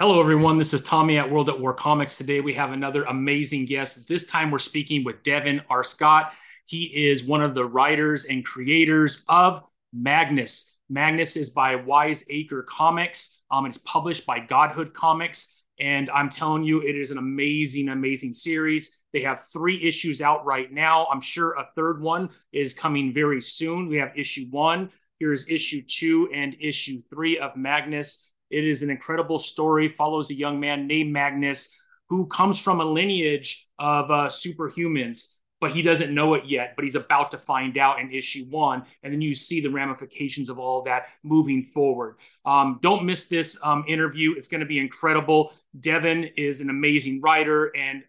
Hello, everyone. This is Tommy at World at War Comics. Today we have another amazing guest. This time we're speaking with Devin Arscott. He is one of the writers and creators of Magnus. Magnus is by Wise Acre Comics. Um, it's published by Godhood Comics. And I'm telling you, it is an amazing, amazing series. They have three issues out right now. I'm sure a third one is coming very soon. We have issue one. Here's issue two and issue three of Magnus. It is an incredible story, follows a young man named Magnus who comes from a lineage of uh, superhumans, but he doesn't know it yet, but he's about to find out in issue one. And then you see the ramifications of all that moving forward. Um, don't miss this um, interview. It's going to be incredible. Devin is an amazing writer, and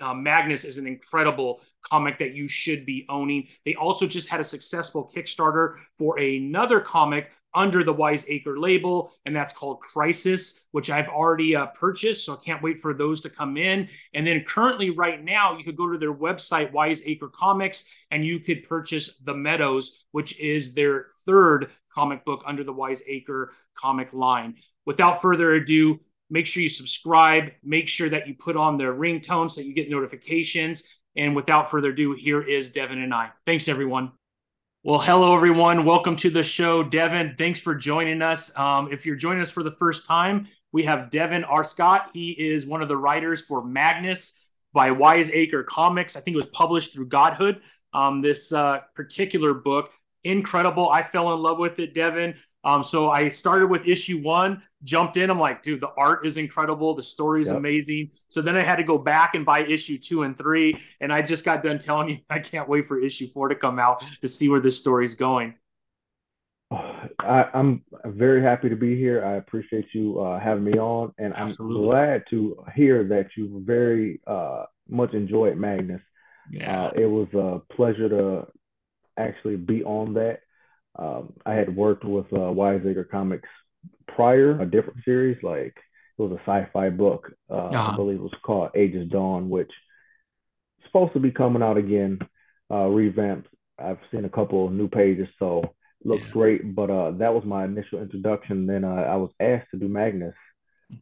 uh, Magnus is an incredible comic that you should be owning. They also just had a successful Kickstarter for another comic under the Wise Acre label, and that's called Crisis, which I've already uh, purchased. So I can't wait for those to come in. And then currently, right now, you could go to their website, Wise Acre Comics, and you could purchase The Meadows, which is their third comic book under the Wise Acre comic line. Without further ado, make sure you subscribe. Make sure that you put on the ringtone so that you get notifications. And without further ado, here is Devin and I. Thanks, everyone. Well, hello, everyone. Welcome to the show. Devin, thanks for joining us. Um, if you're joining us for the first time, we have Devin Arscott. He is one of the writers for Magnus by Wise Acre Comics. I think it was published through Godhood. Um, this uh, particular book, incredible. I fell in love with it, Devin. Um, so I started with issue one, jumped in. I'm like, dude, the art is incredible. The story is yep. amazing. So then I had to go back and buy issue two and three. And I just got done telling you, I can't wait for issue four to come out to see where this story's going. I, am very happy to be here. I appreciate you uh, having me on, and I'm Absolutely. glad to hear that you very uh, much enjoyed Magnus. Yeah, uh, it was a pleasure to actually be on that. Um, I had worked with uh, Wise Acre Comics prior, a different series, like it was a sci-fi book. Uh, uh-huh. I believe it was called Ages Dawn, which is supposed to be coming out again, uh, revamped. I've seen a couple of new pages, so looks yeah. great. But uh, that was my initial introduction. Then uh, I was asked to do Magnus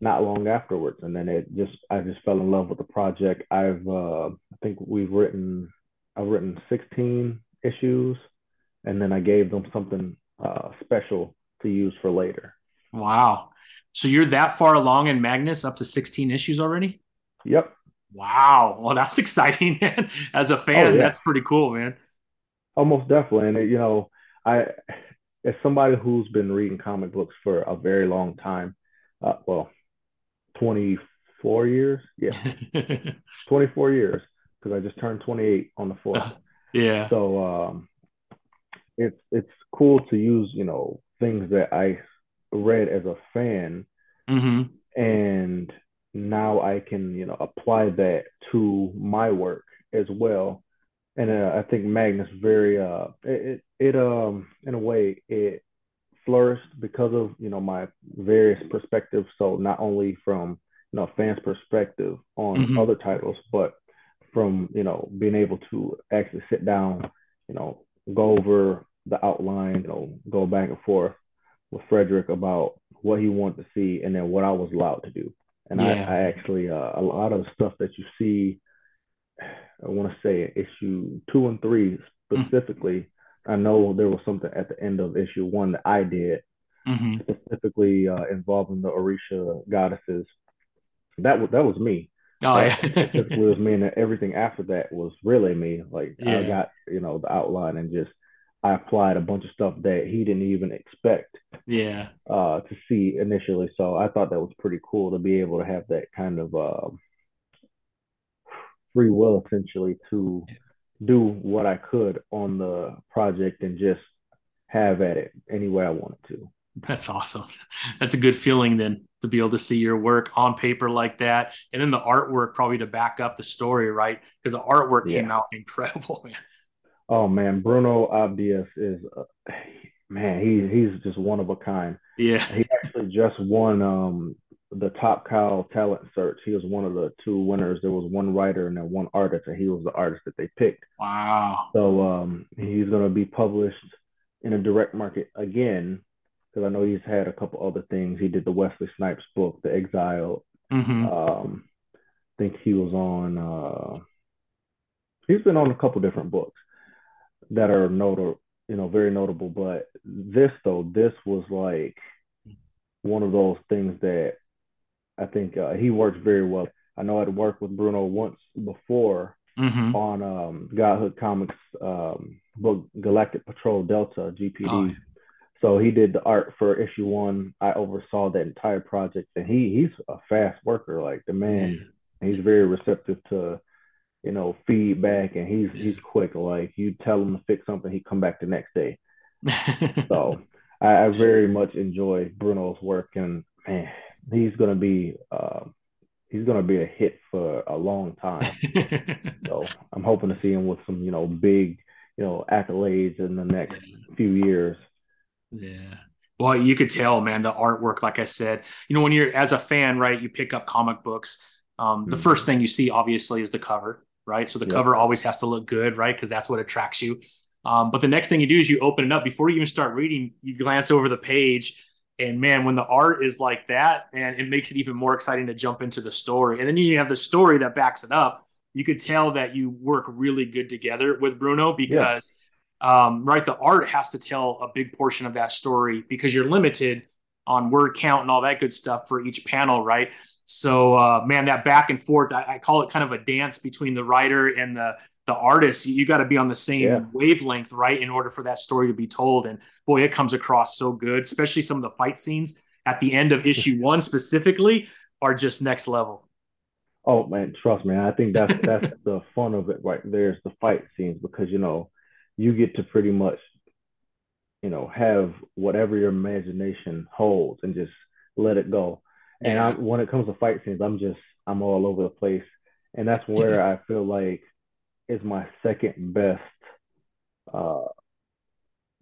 not long afterwards, and then it just I just fell in love with the project. I've uh, I think we've written I've written 16 issues and then I gave them something uh, special to use for later. Wow. So you're that far along in Magnus, up to 16 issues already? Yep. Wow. Well, that's exciting, man. As a fan, oh, yeah. that's pretty cool, man. Almost definitely. And, you know, I, as somebody who's been reading comic books for a very long time, uh, well, 24 years. Yeah. 24 years because I just turned 28 on the 4th. yeah. So, um, it's it's cool to use you know things that I read as a fan, mm-hmm. and now I can you know apply that to my work as well. And uh, I think Magnus very uh it, it it um in a way it flourished because of you know my various perspectives. So not only from you know fans' perspective on mm-hmm. other titles, but from you know being able to actually sit down, you know, go over the outline, you know, go back and forth with Frederick about what he wanted to see and then what I was allowed to do. And yeah. I, I, actually, uh, a lot of the stuff that you see, I want to say issue two and three specifically, mm-hmm. I know there was something at the end of issue one that I did, mm-hmm. specifically uh, involving the Orisha goddesses. That was that was me. Oh yeah, it was me, and everything after that was really me. Like yeah. I got you know the outline and just I applied a bunch of stuff that he didn't even expect. Yeah. Uh, to see initially, so I thought that was pretty cool to be able to have that kind of uh, free will, essentially, to do what I could on the project and just have at it any way I wanted to. That's awesome. That's a good feeling then to be able to see your work on paper like that. And then the artwork probably to back up the story, right? Because the artwork yeah. came out incredible, man. Oh man, Bruno Abdias is uh, man, he's he's just one of a kind. Yeah. He actually just won um the Top Cow Talent Search. He was one of the two winners. There was one writer and then one artist, and he was the artist that they picked. Wow. So um he's gonna be published in a direct market again because I know he's had a couple other things. He did the Wesley Snipes book, The Exile. Mm-hmm. Um, I think he was on. Uh, he's been on a couple different books that are notable, you know, very notable. But this though, this was like one of those things that I think uh, he works very well. I know I'd worked with Bruno once before mm-hmm. on um, Godhood Comics um, book Galactic Patrol Delta GPD. Oh, yeah. So he did the art for issue one. I oversaw that entire project, and he he's a fast worker. Like the man, he's very receptive to you know feedback, and he's he's quick. Like you tell him to fix something, he come back the next day. so I, I, very much enjoy Bruno's work, and man, he's gonna be uh, he's gonna be a hit for a long time. so I'm hoping to see him with some you know big you know accolades in the next few years. Yeah. Well, you could tell, man, the artwork, like I said, you know, when you're as a fan, right, you pick up comic books. Um, the mm-hmm. first thing you see, obviously, is the cover, right? So the yep. cover always has to look good, right? Because that's what attracts you. Um, but the next thing you do is you open it up before you even start reading, you glance over the page. And man, when the art is like that, and it makes it even more exciting to jump into the story. And then you have the story that backs it up. You could tell that you work really good together with Bruno because. Yeah um, right? The art has to tell a big portion of that story because you're limited on word count and all that good stuff for each panel, right? So, uh, man, that back and forth, I, I, call it kind of a dance between the writer and the the artist. You, you got to be on the same yeah. wavelength, right, in order for that story to be told. And boy, it comes across so good, especially some of the fight scenes at the end of issue one specifically are just next level. Oh man, trust me, I think that's that's the fun of it right there's the fight scenes because you know you get to pretty much, you know, have whatever your imagination holds and just let it go. And I, when it comes to fight scenes, I'm just I'm all over the place, and that's where I feel like is my second best uh,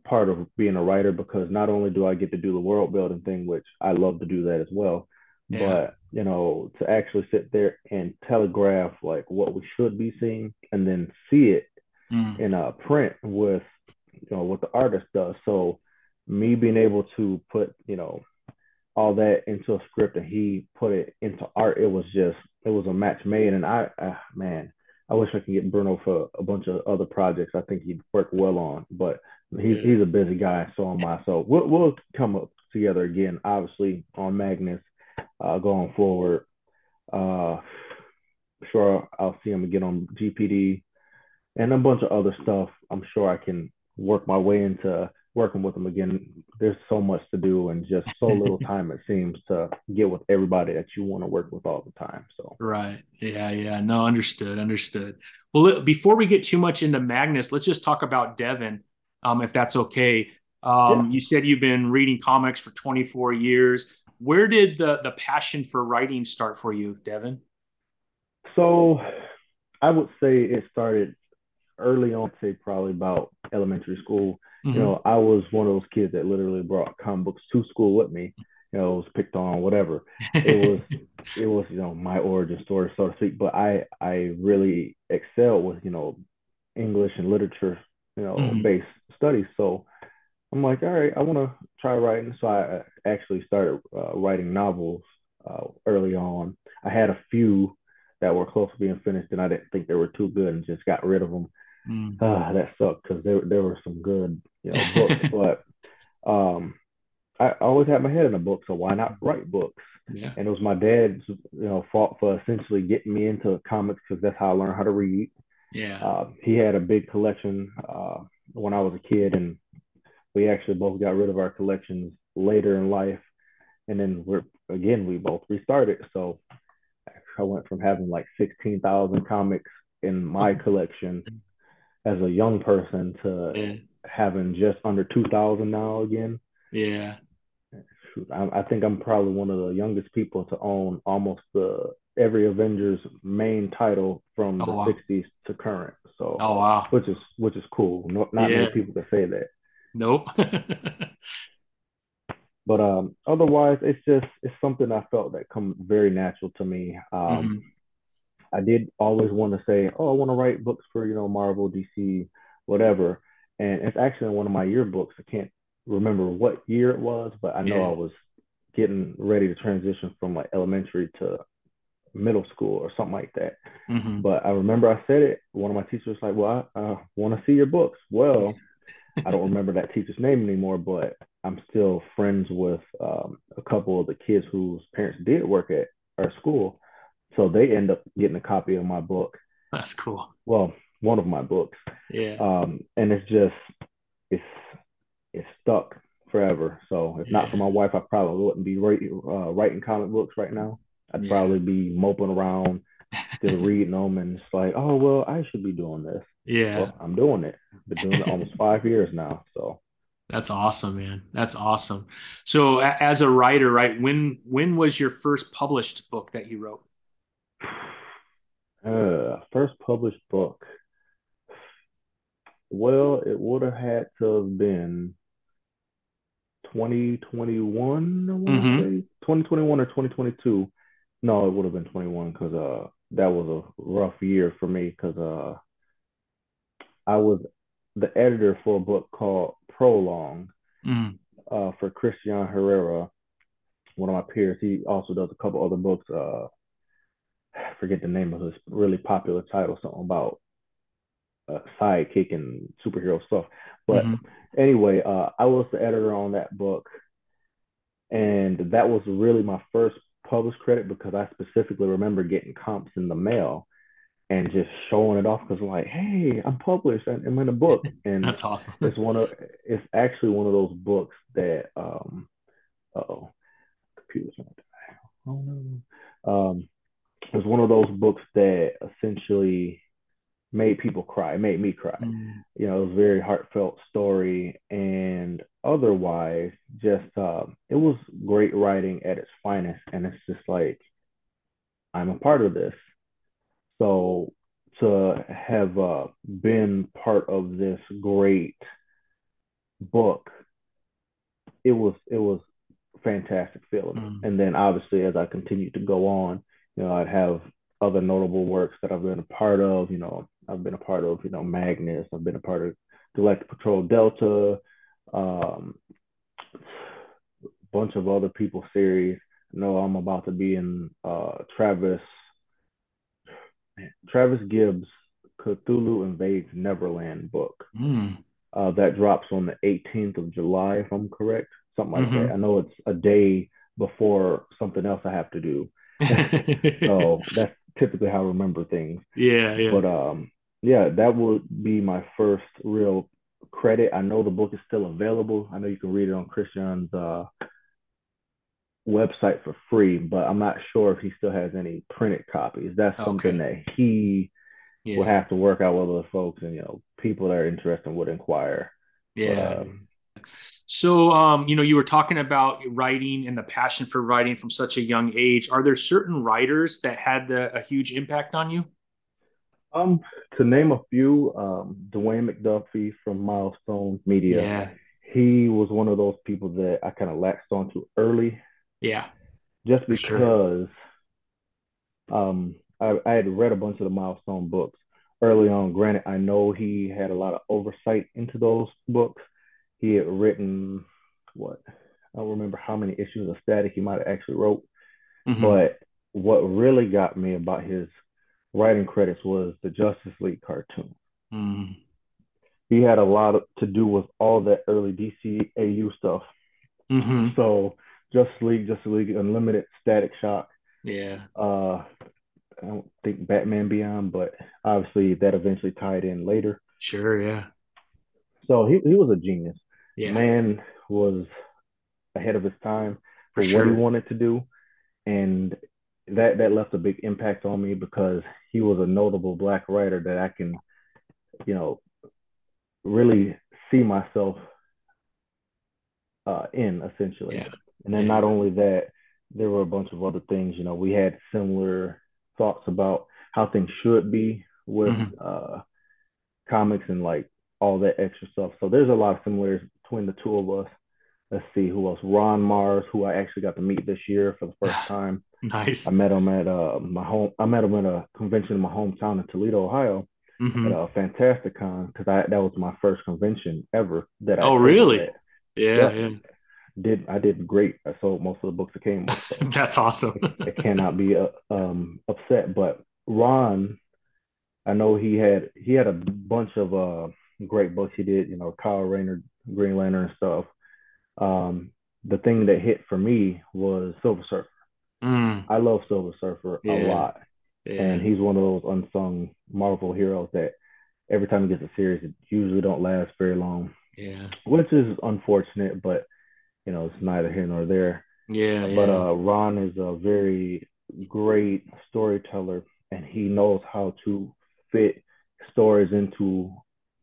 part of being a writer because not only do I get to do the world building thing, which I love to do that as well, yeah. but you know to actually sit there and telegraph like what we should be seeing and then see it mm. in a print with you know what the artist does. So me being able to put you know all that into a script and he put it into art, it was just it was a match made. And I uh, man, I wish I could get Bruno for a bunch of other projects. I think he'd work well on, but he's he's a busy guy. So am I. So we'll we'll come up together again, obviously on Magnus uh, going forward. Uh, sure, I'll see him again on GPD and a bunch of other stuff. I'm sure I can work my way into working with them again. There's so much to do and just so little time it seems to get with everybody that you want to work with all the time. So right, yeah, yeah, no, understood, understood. Well, before we get too much into Magnus, let's just talk about Devin, um, if that's okay. Um, yeah. You said you've been reading comics for 24 years. Where did the the passion for writing start for you, Devin? So, I would say it started early on, say probably about elementary school. Mm-hmm. You know, I was one of those kids that literally brought comic books to school with me. You know, was picked on, whatever. It was, it was, you know, my origin story, so to speak. But I, I really excelled with, you know, English and literature, you know, mm-hmm. based studies. So I'm like, all right, I want to try writing. So I actually started uh, writing novels uh, early on. I had a few that were close to being finished, and I didn't think they were too good, and just got rid of them. Mm. Uh, that sucked because there there were some good you know books, but um, I always had my head in a book, so why not write books? Yeah. And it was my dad's you know fault for essentially getting me into comics because that's how I learned how to read. Yeah. Uh, he had a big collection uh, when I was a kid, and we actually both got rid of our collections later in life, and then we're again we both restarted. So I went from having like sixteen thousand comics in my collection as a young person to yeah. having just under 2000 now again. Yeah. I, I, think i'm probably one of the youngest people to own almost the every avengers main title from oh, the wow. 60s to current so. Oh wow. Which is which is cool. Not, not yeah. many people can say that. Nope. But um otherwise it's just it's something i felt that come very natural to me. Um mm-hmm I did always want to say, oh, I want to write books for you know Marvel, DC, whatever. And it's actually in one of my yearbooks. I can't remember what year it was, but I know yeah. I was getting ready to transition from like elementary to middle school or something like that. Mm-hmm. But I remember I said it. One of my teachers was like, "Well, I, I want to see your books." Well, I don't remember that teacher's name anymore, but I'm still friends with um, a couple of the kids whose parents did work at our school, so they end up getting a copy of my book. That's cool. Well, one of my books. Yeah. Um, and it's just it's it's stuck forever. So if yeah. not for my wife, I probably wouldn't be writing uh, writing comic books right now. I'd yeah. probably be moping around, still reading them, and it's like, oh well, I should be doing this. Yeah, well, I'm doing it. Been doing it almost five years now. So that's awesome, man. That's awesome. So as a writer, right? When when was your first published book that you wrote? Uh, first published book. Well, it would have had to have been 2021, I want to mm-hmm. say 2021 or 2022. No, it would have been 21 because uh that was a rough year for me because uh I was the editor for a book called Prolong mm. uh, for Christian Herrera, one of my peers. He also does a couple other books. Uh, I forget the name of this really popular title, something about uh, sidekick and superhero stuff. But mm-hmm. anyway, uh, I was the editor on that book, and that was really my first published credit because I specifically remember getting comps in the mail and just showing it off because I'm like, hey, I'm published I'm in a book. And that's awesome. it's one of it's actually one of those books that um oh computer's not oh no. Um it's one of those books that essentially made people cry, made me cry. Mm. You know, it was a very heartfelt story and otherwise just uh, it was great writing at its finest. And it's just like I'm a part of this. So to have uh, been part of this great book, it was it was fantastic feeling. Mm. And then obviously as I continued to go on, you know, I'd have other notable works that I've been a part of. You know, I've been a part of, you know, Magnus. I've been a part of Galactic Patrol Delta, um, a bunch of other people series. I know I'm about to be in uh, Travis Travis Gibbs Cthulhu Invades Neverland book. Mm. Uh, that drops on the 18th of July, if I'm correct, something like mm-hmm. that. I know it's a day before something else I have to do. So that's typically how I remember things. Yeah, yeah. But um, yeah, that would be my first real credit. I know the book is still available. I know you can read it on Christian's uh, website for free, but I'm not sure if he still has any printed copies. That's something okay. that he yeah. will have to work out with other folks and you know people that are interested would inquire. Yeah. But, um, so, um, you know, you were talking about writing and the passion for writing from such a young age. Are there certain writers that had the, a huge impact on you? Um, to name a few, um, Dwayne McDuffie from Milestone Media. Yeah. He was one of those people that I kind of latched onto early. Yeah. Just because sure. um, I, I had read a bunch of the Milestone books early on. Granted, I know he had a lot of oversight into those books he had written what I don't remember how many issues of Static he might have actually wrote, mm-hmm. but what really got me about his writing credits was the Justice League cartoon. Mm. He had a lot of, to do with all that early DCAU stuff. Mm-hmm. So Justice League, Justice League Unlimited, Static Shock. Yeah. Uh, I don't think Batman Beyond, but obviously that eventually tied in later. Sure, yeah. So he, he was a genius. Yeah. Man was ahead of his time for, for sure. what he wanted to do. And that that left a big impact on me because he was a notable black writer that I can, you know, really see myself uh, in essentially. Yeah. And then not only that, there were a bunch of other things. You know, we had similar thoughts about how things should be with mm-hmm. uh, comics and like all that extra stuff. So there's a lot of similarities between the two of us. Let's see who else. Ron Marz, who I actually got to meet this year for the first time. nice. I met him at uh, my home. I met him at a convention in my hometown in Toledo, Ohio, mm-hmm. at a Fantastic Con because I that was my first convention ever. That I oh really? At. Yeah, yeah. Did I did great. I sold most of the books that came with. So That's awesome. I, I cannot be uh, um, upset. But Ron, I know he had he had a bunch of uh, great books he did. You know, Kyle Rayner, Green Lantern stuff. Um, the thing that hit for me was Silver Surfer. Mm, I love Silver Surfer a lot, yeah. and he's one of those unsung Marvel heroes that every time he gets a series, it usually don't last very long, yeah. which is unfortunate. But you know, it's neither here nor there. Yeah. But yeah. uh, Ron is a very great storyteller, and he knows how to fit stories into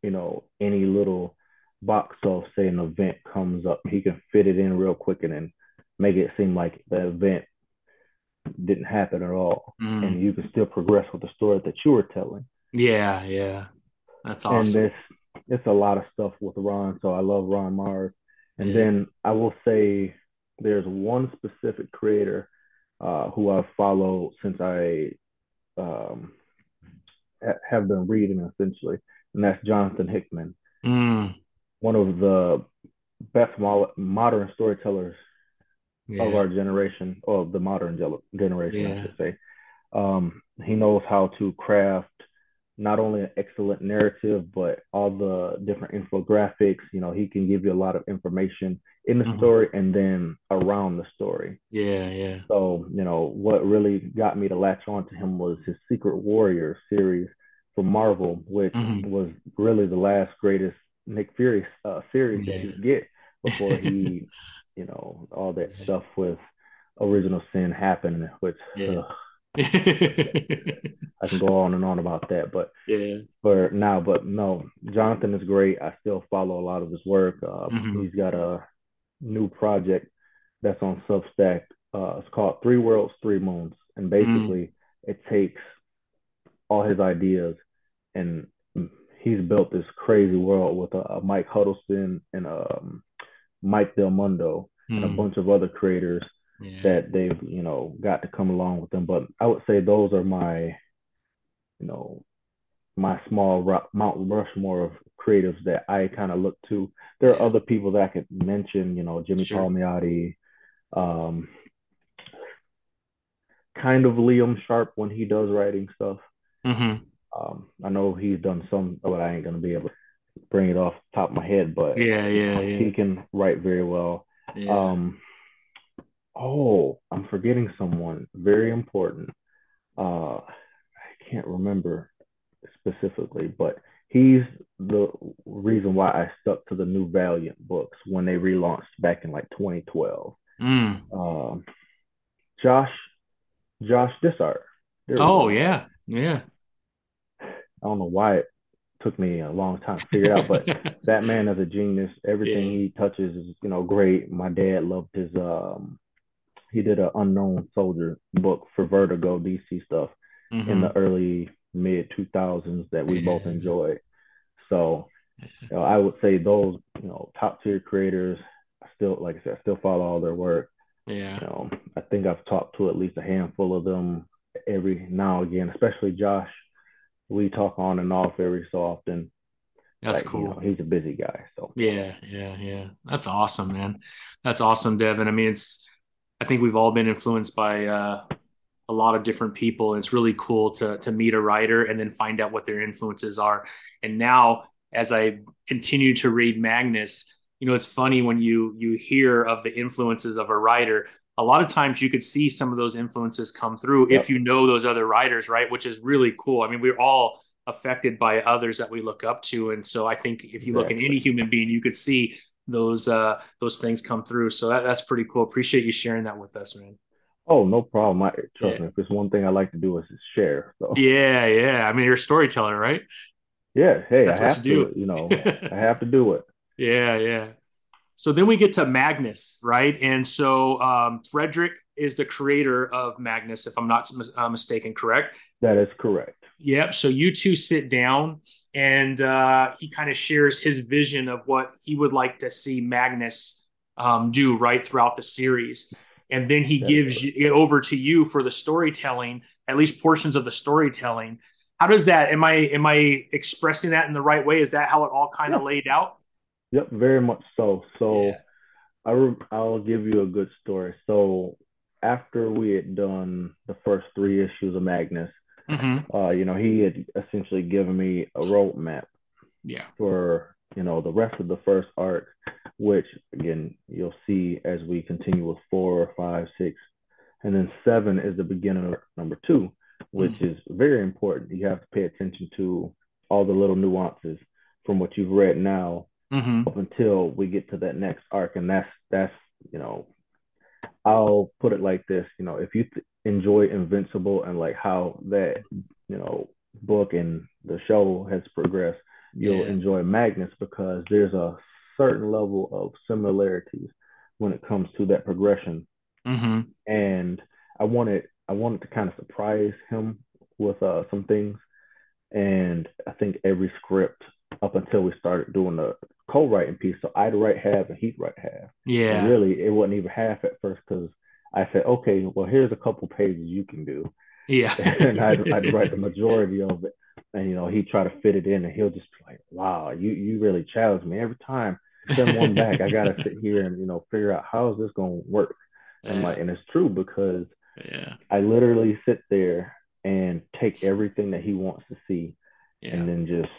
you know any little box. off, say an event comes up, he can fit it in real quick and then make it seem like the event didn't happen at all, Mm, and you can still progress with the story that you were telling. yeah. Yeah. That's awesome. And this it's a lot of stuff with Ron, so I love Ron Marz. And Yeah. then I will say there's one specific creator uh, who I've followed since I um, ha- have been reading essentially, and that's Jonathan Hickman, Mm, one of the best modern storytellers of our generation, or the modern generation, Yeah. I should say. Um, he knows how to craft not only an excellent narrative, but all the different infographics. You know, he can give you a lot of information in the Mhm. story and then around the story. Yeah. Yeah. So, you know, what really got me to latch on to him was his Secret Warrior series for Marvel, which Mhm. was really the last greatest Nick Fury uh, series that he get before he, you know, all that Yeah. stuff with Original Sin happened, which Yeah. ugh, I can go on and on about that. But yeah. for now, but no, Jonathan is great. I still follow a lot of his work. Uh, Mhm. He's got a new project that's on Substack. Uh, it's called Three Worlds, Three Moons, and basically it takes all his ideas and he's built this crazy world with uh, Mike Huddleston and um, Mike Del Mundo and a Mm, bunch of other creators yeah. that they've you know got to come along with them. But I would say those are my you know my small ro- Mount Rushmore of creatives that I kind of look to. There are Yeah. other people that I could mention, you know, Jimmy Sure. Palmiotti, um, kind of Liam Sharp when he does writing stuff. Mhm. Um, I know he's done some, but I ain't gonna be able to bring it off the top of my head. But Yeah. Yeah. he can write very well. Yeah. Um, oh, I'm forgetting someone very important. Uh, I can't remember specifically, but he's the reason why I stuck to the new Valiant books when they relaunched back in like 2012. Mm. Um, Josh, Josh we Oh yeah. Yeah. I don't know why it took me a long time to figure it out, but that man is a genius. Everything Yeah. he touches is, you know, great. My dad loved his um he did an unknown soldier book for Vertigo DC stuff in Mhm. the early mid 2000s that we both enjoyed. So, you know, I would say those, you know, top tier creators, I still like I said, I still follow all their work. Yeah. You know, I think I've talked to at least a handful of them every now and again, especially Josh. We talk on and off every so often. That's Like, you cool. know, he's a busy guy. So Yeah, yeah, yeah. That's awesome, man. That's awesome, Devin. I mean, it's I think we've all been influenced by uh a lot of different people. And it's really cool to to meet a writer and then find out what their influences are. And now as I continue to read Magnus, you know, it's funny when you you hear of the influences of a writer. A lot of times you could see some of those influences come through Yep. if you know those other writers, right? Which is really cool. I mean, we're all affected by others that we look up to. And so I think if you look at any human being, you could see those uh those things come through. So that, that's pretty cool. Appreciate you sharing that with us, man. Oh, no problem. I trust Yeah. me. If there's one thing I like to do is share. So Yeah, yeah. I mean, you're a storyteller, right? yeah, hey, That's I what have you to, do. you know, I have to do it. Yeah, yeah. So then we get to Magnus, right? And so um, Frederick is the creator of Magnus, if I'm not uh, mistaken, correct? That is correct. Yep. So you two sit down, and uh, he kind of shares his vision of what he would like to see Magnus um, do right throughout the series, and then he That gives you, it over to you for the storytelling, at least portions of the storytelling. How does that? Am I am I expressing that in the right way? Is that how it all kind of Yeah. laid out? Yep, very much so. So Yeah. I re- I'll give you a good story. So after we had done the first three issues of Magnus, mm-hmm. uh, you know, he had essentially given me a roadmap. Yeah. For you know the rest of the first arc, which again you'll see as we continue with four, five, six, and then seven is the beginning of number two, which mm-hmm. is very important. You have to pay attention to all the little nuances from what you've read now mm-hmm. up until we get to that next arc, and that's that's you know, I'll put it like this, you know, if you th- enjoy Invincible and like how that you know book and the show has progressed, you'll yeah. enjoy Magnus because there's a certain level of similarities when it comes to that progression. Mm-hmm. And I wanted I wanted to kind of surprise him with uh, some things. And I think every script up until we started doing the co-writing piece, so I'd write half and he'd write half. Yeah. And really, it wasn't even half at first because I said, okay, well, here's a couple pages you can do. Yeah. and I'd, I'd write the majority of it and you know he'd try to fit it in, and he'll just be like, "Wow, you you really challenge me every time." Send one back. I gotta sit here and you know figure out how is this gonna work. Yeah. And like, and it's true because yeah, I literally sit there and take everything that he wants to see, yeah. and then just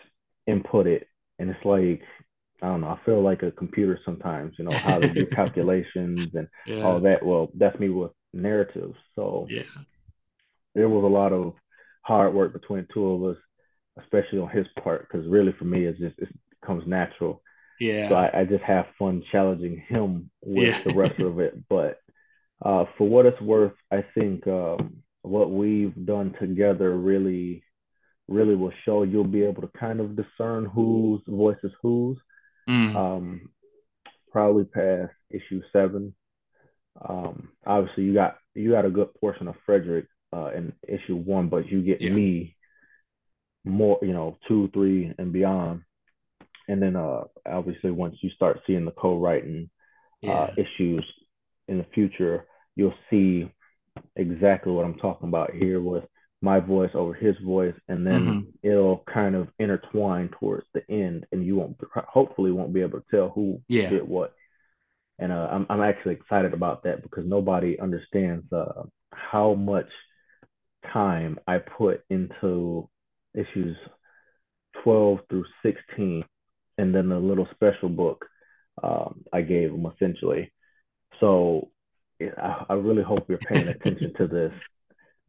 input it, and it's like I don't know. I feel like a computer sometimes, you know, how to do calculations and yeah. all that. Well, that's me with narratives. So yeah, there was a lot of hard work between two of us especially on his part, because really for me, it's just it comes natural. Yeah. So I, I just have fun challenging him with yeah. the rest of it. But uh, for what it's worth, I think um, what we've done together really, really will show you'll be able to kind of discern whose voice is whose. Mm. Um, probably past issue seven. Um, obviously, you got you got a good portion of Frederick uh, in issue one, but you get yeah. me more, you know, two, three, and beyond. And then, uh, obviously, once you start seeing the co-writing uh, yeah. uh, issues in the future, you'll see exactly what I'm talking about here with my voice over his voice, and then mm-hmm. it'll kind of intertwine towards the end, and you won't, hopefully, won't be able to tell who yeah. did what. And uh, I'm I'm actually excited about that because nobody understands uh, how much time I put into issues 12 through 16, and then the little special book um, I gave them essentially. So I, I really hope you're paying attention to this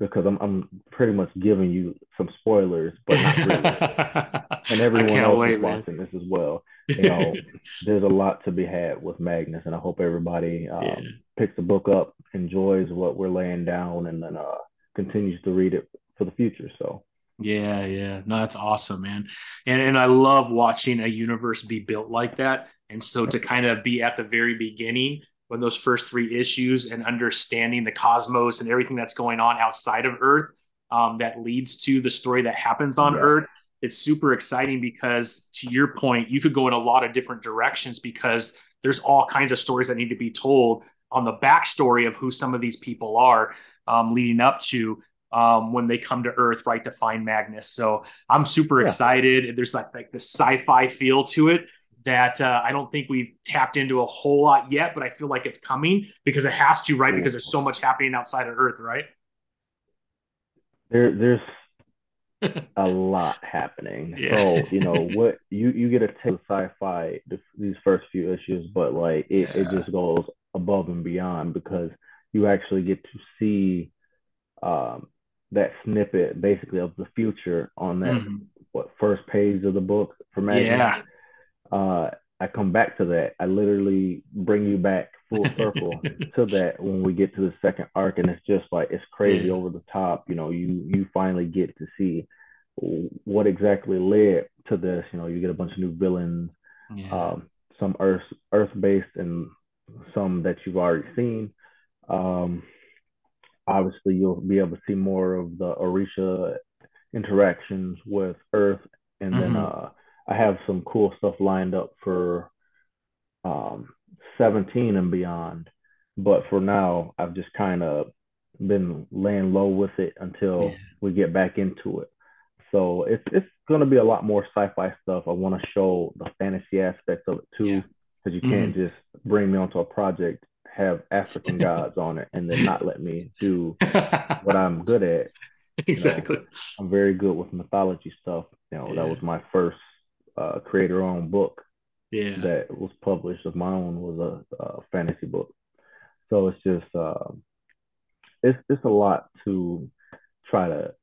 because I'm I'm pretty much giving you some spoilers, but not really. and everyone else wait, is watching man. this as well. You know, there's a lot to be had with Magnus, and I hope everybody um, yeah. picks the book up, enjoys what we're laying down, and then uh, continues to read it for the future. So yeah, yeah. No, that's awesome, man. And and I love watching a universe be built like that. And so to kind of be at the very beginning when those first three issues and understanding the cosmos and everything that's going on outside of Earth um, that leads to the story that happens on yeah. Earth. It's super exciting because, to your point, you could go in a lot of different directions because there's all kinds of stories that need to be told on the backstory of who some of these people are um, leading up to um, when they come to Earth, right, to find Magnus. So I'm super yeah. excited. There's like like the sci-fi feel to it that uh, I don't think we've tapped into a whole lot yet, but I feel like it's coming because it has to, right? Because there's so much happening outside of Earth, right? There, there's a lot happening. Yeah. So you know what you you get a taste of sci-fi these first few issues, but like it, yeah. it just goes above and beyond because you actually get to see um, that snippet basically of the future on that mm-hmm. what first page of the book for Magic. Yeah. Uh, I come back to that. I literally bring you back full circle to that when we get to the second arc, and it's just like it's crazy over the top. You know, you you finally get to see what exactly led to this. You know, you get a bunch of new villains, yeah. um, some Earth Earth based and some that you've already seen. Um, obviously you'll be able to see more of the Orisha interactions with Earth, and mm-hmm. then uh, I have some cool stuff lined up for um, 17 and beyond. But for now, I've just kind of been laying low with it until yeah. we get back into it. So it's it's going to be a lot more sci-fi stuff. I want to show the fantasy aspects of it too. Yeah. because you can't mm-hmm. just bring me onto a project, have African gods on it, and then not let me do what I'm good at. Exactly. You know, I'm very good with mythology stuff. You know, yeah. that was my first uh, creator-owned book. Yeah. That was published of my own was a, a fantasy book. So it's just uh, it's it's a lot to try to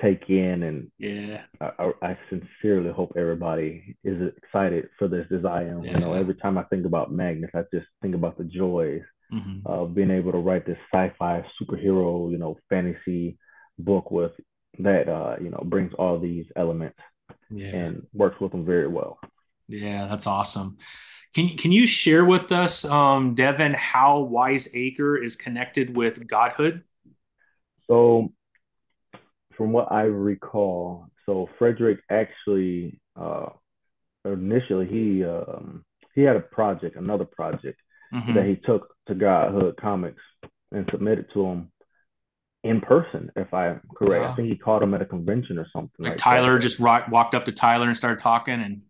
take in and yeah I, I, sincerely hope everybody is excited for this as I am. Yeah. You know, every time I think about Magnus, I just think about the joys mm-hmm. of being able to write this sci-fi superhero, you know, fantasy book with that uh, you know, brings all these elements yeah. and works with them very well. Yeah, that's awesome. Can, can you share with us, um, Devin, how Wise Acre is connected with Godhood? So, from what I recall, so Frederick actually uh, initially he um, he had a project, another project mm-hmm. that he took to Godhood Comics and submitted to him in person, if I'm correct. I think he caught him at a convention or something. Like, like Tyler that. just rock, walked up to Tyler and started talking, and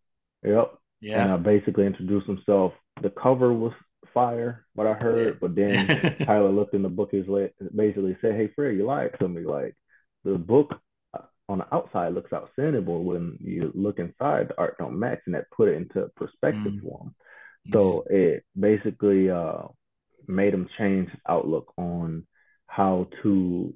yep, yeah, and I basically introduced himself. The cover was fire, what I heard, but then Tyler looked in the book. He's like, basically said, "Hey, Fred, you lied to me. Like the book uh, on the outside looks outstanding, but when you look inside, the art don't match, and that put it into perspective mm. for him. So it basically uh, made him change his outlook on how to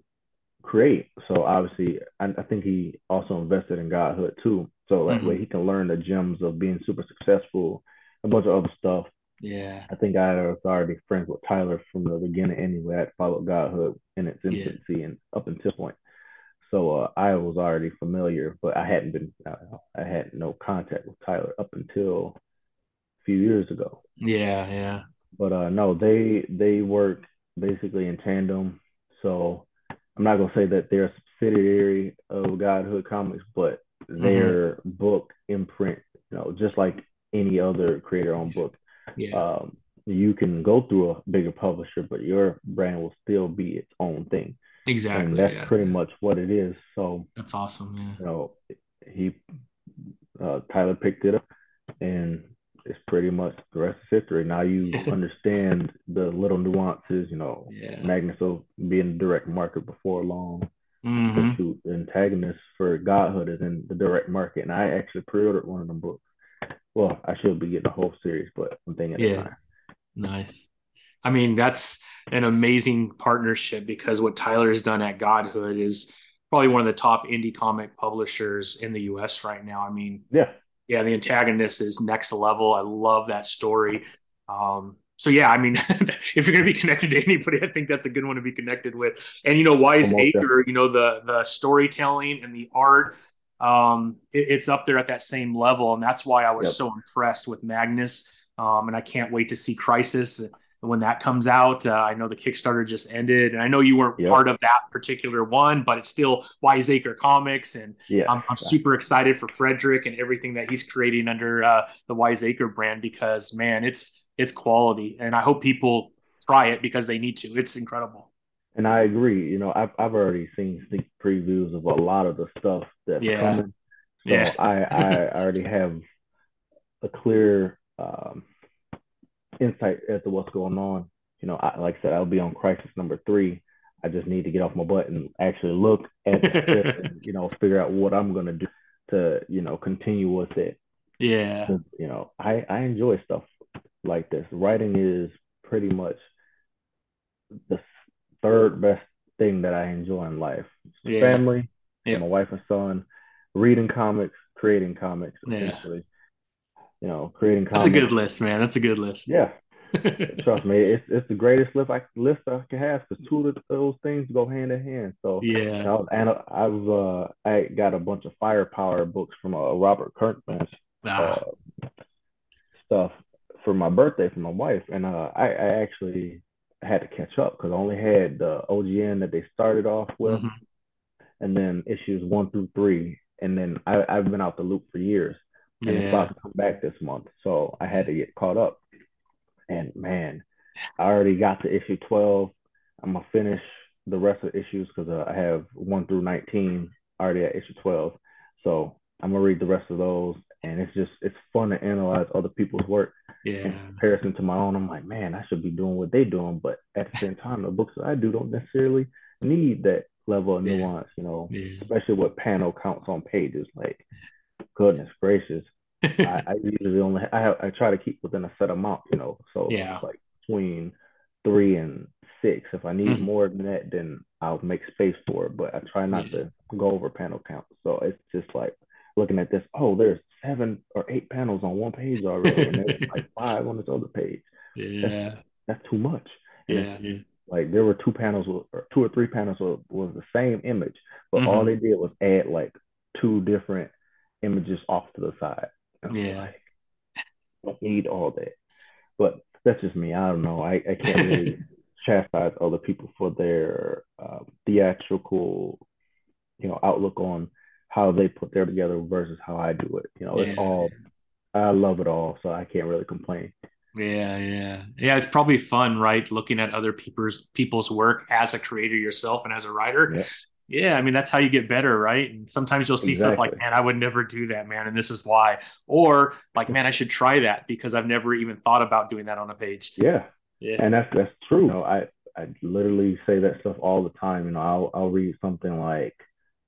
create. So obviously, I, I, think he also invested in Godhood too. So that mm-hmm. way he can learn the gems of being super successful, a bunch of other stuff. Yeah. I think I was already friends with Tyler from the beginning anyway. I followed Godhood in its infancy yeah. and up until point. So uh, I was already familiar, but I hadn't been, uh, I had no contact with Tyler up until a few years ago. Yeah, yeah. But uh, no, they they work basically in tandem. So I'm not gonna say that they're a subsidiary of Godhood Comics, but mm-hmm. their mm-hmm. book imprint, you know, just like any other creator-owned book, yeah. um, you can go through a bigger publisher, but your brand will still be its own thing. Exactly. And that's yeah. pretty much what it is. So that's awesome. Yeah. You know, he uh, Tyler picked it up, and it's pretty much the rest is history. Now you understand the little nuances. You know, yeah. Magnus will be in the direct market before long. Mm-hmm. The antagonist for Godhood is in the direct market, and I actually pre-ordered one of them books. Well, I should be getting the whole series, but I'm thinking, yeah, nice. I mean, that's an amazing partnership because what Tyler has done at Godhood is probably one of the top indie comic publishers in the U.S. right now. I mean, yeah, yeah, the antagonist is next level. I love that story. Um, so yeah, I mean, if you're going to be connected to anybody, I think that's a good one to be connected with. And you know, Wise Acre, you know, the the storytelling and the art, um, it, it's up there at that same level, and that's why I was yep. so impressed with Magnus. Um, and I can't wait to see Crisis when that comes out. Uh, I know the Kickstarter just ended, and I know you weren't yep. part of that particular one, but it's still Wise Acre Comics, and yeah, I'm, I'm super excited for Frederick and everything that he's creating under uh, the Wise Acre brand because man, it's it's quality, and I hope people try it because they need to. It's incredible. And I agree. You know, I've I've already seen sneak previews of a lot of the stuff that's yeah. coming. So yeah. I I already have a clear um, insight as to what's going on. You know, I, like I said, I'll be on crisis number three. I just need to get off my butt and actually look at and, you know, figure out what I'm gonna do to, you know, continue with it. Yeah. You know, I, I enjoy stuff like this. Writing is pretty much the third best thing that I enjoy in life. Yeah. Family, yeah. my wife and son, reading comics, creating comics, essentially. You know, creating That's a good list, man. That's a good list. Yeah. Trust me, it's it's the greatest list I list I can have because two of those things go hand in hand. So yeah, I was, and I was uh I got a bunch of firepower books from uh, Robert Kirkman ah. uh, stuff for my birthday for my wife, and uh I, I actually had to catch up because I only had the OGN that they started off with, mm-hmm. and then issues one through three, and then I, I've been out the loop for years and yeah. it's about to come back this month. So I had to get caught up. And man, I already got to issue 12. I'm gonna finish the rest of the issues because uh, I have one through 19 already at issue 12. So I'm gonna read the rest of those, and it's just it's fun to analyze other people's work. yeah. in comparison to my own. I'm like, man, I should be doing what they're doing. But at the same time, the books that I do don't necessarily need that level of nuance, you know, yeah. especially with panel counts on pages. Like, goodness gracious. I, I, usually only I have I try to keep within a set amount, you know. So yeah. like between three and six. If I need mm-hmm. more than that, then I'll make space for it. But I try not yeah. to go over panel count. So it's just like looking at this, oh, there's seven or eight panels on one page already, and there's like five on this other page. Yeah, that's, that's too much. Yeah, yeah, Like there were two panels, or two or three panels was, was the same image, but mm-hmm. all they did was add like two different images off to the side. Yeah, like, don't need all that. But that's just me. I don't know. I, I can't really chastise other people for their uh, theatrical, you know, outlook on how they put their together versus how I do it. You know, it's yeah. all I love it all, so I can't really complain. Yeah, yeah, yeah. It's probably fun, right? Looking at other people's people's work as a creator yourself and as a writer. Yeah. Yeah I mean that's how you get better, right? And sometimes you'll see exactly. stuff like, "Man, I would never do that, man," and this is why. Or like, "Man, I should try that because I've never even thought about doing that on a page." Yeah, yeah, and that's that's true. You know, I I literally say that stuff all the time. You know, I'll I'll read something like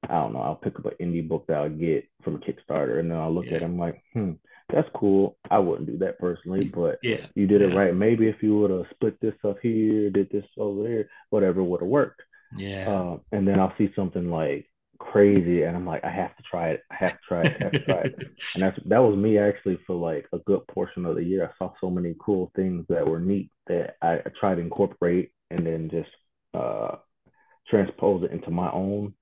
I don't know, I'll pick up an indie book that I'll get from a Kickstarter and then I'll look yeah. at it, I'm like, hmm, that's cool. I wouldn't do that personally, but yeah. you did yeah. it right. Maybe if you would have split this up here, did this over there, whatever would have worked. Yeah. Uh, and then I'll see something like crazy and I'm like, I have to try it. I have to try it. I have to try it. And that's that was me actually for like a good portion of the year. I saw so many cool things that were neat that I, I tried to incorporate and then just uh transpose it into my own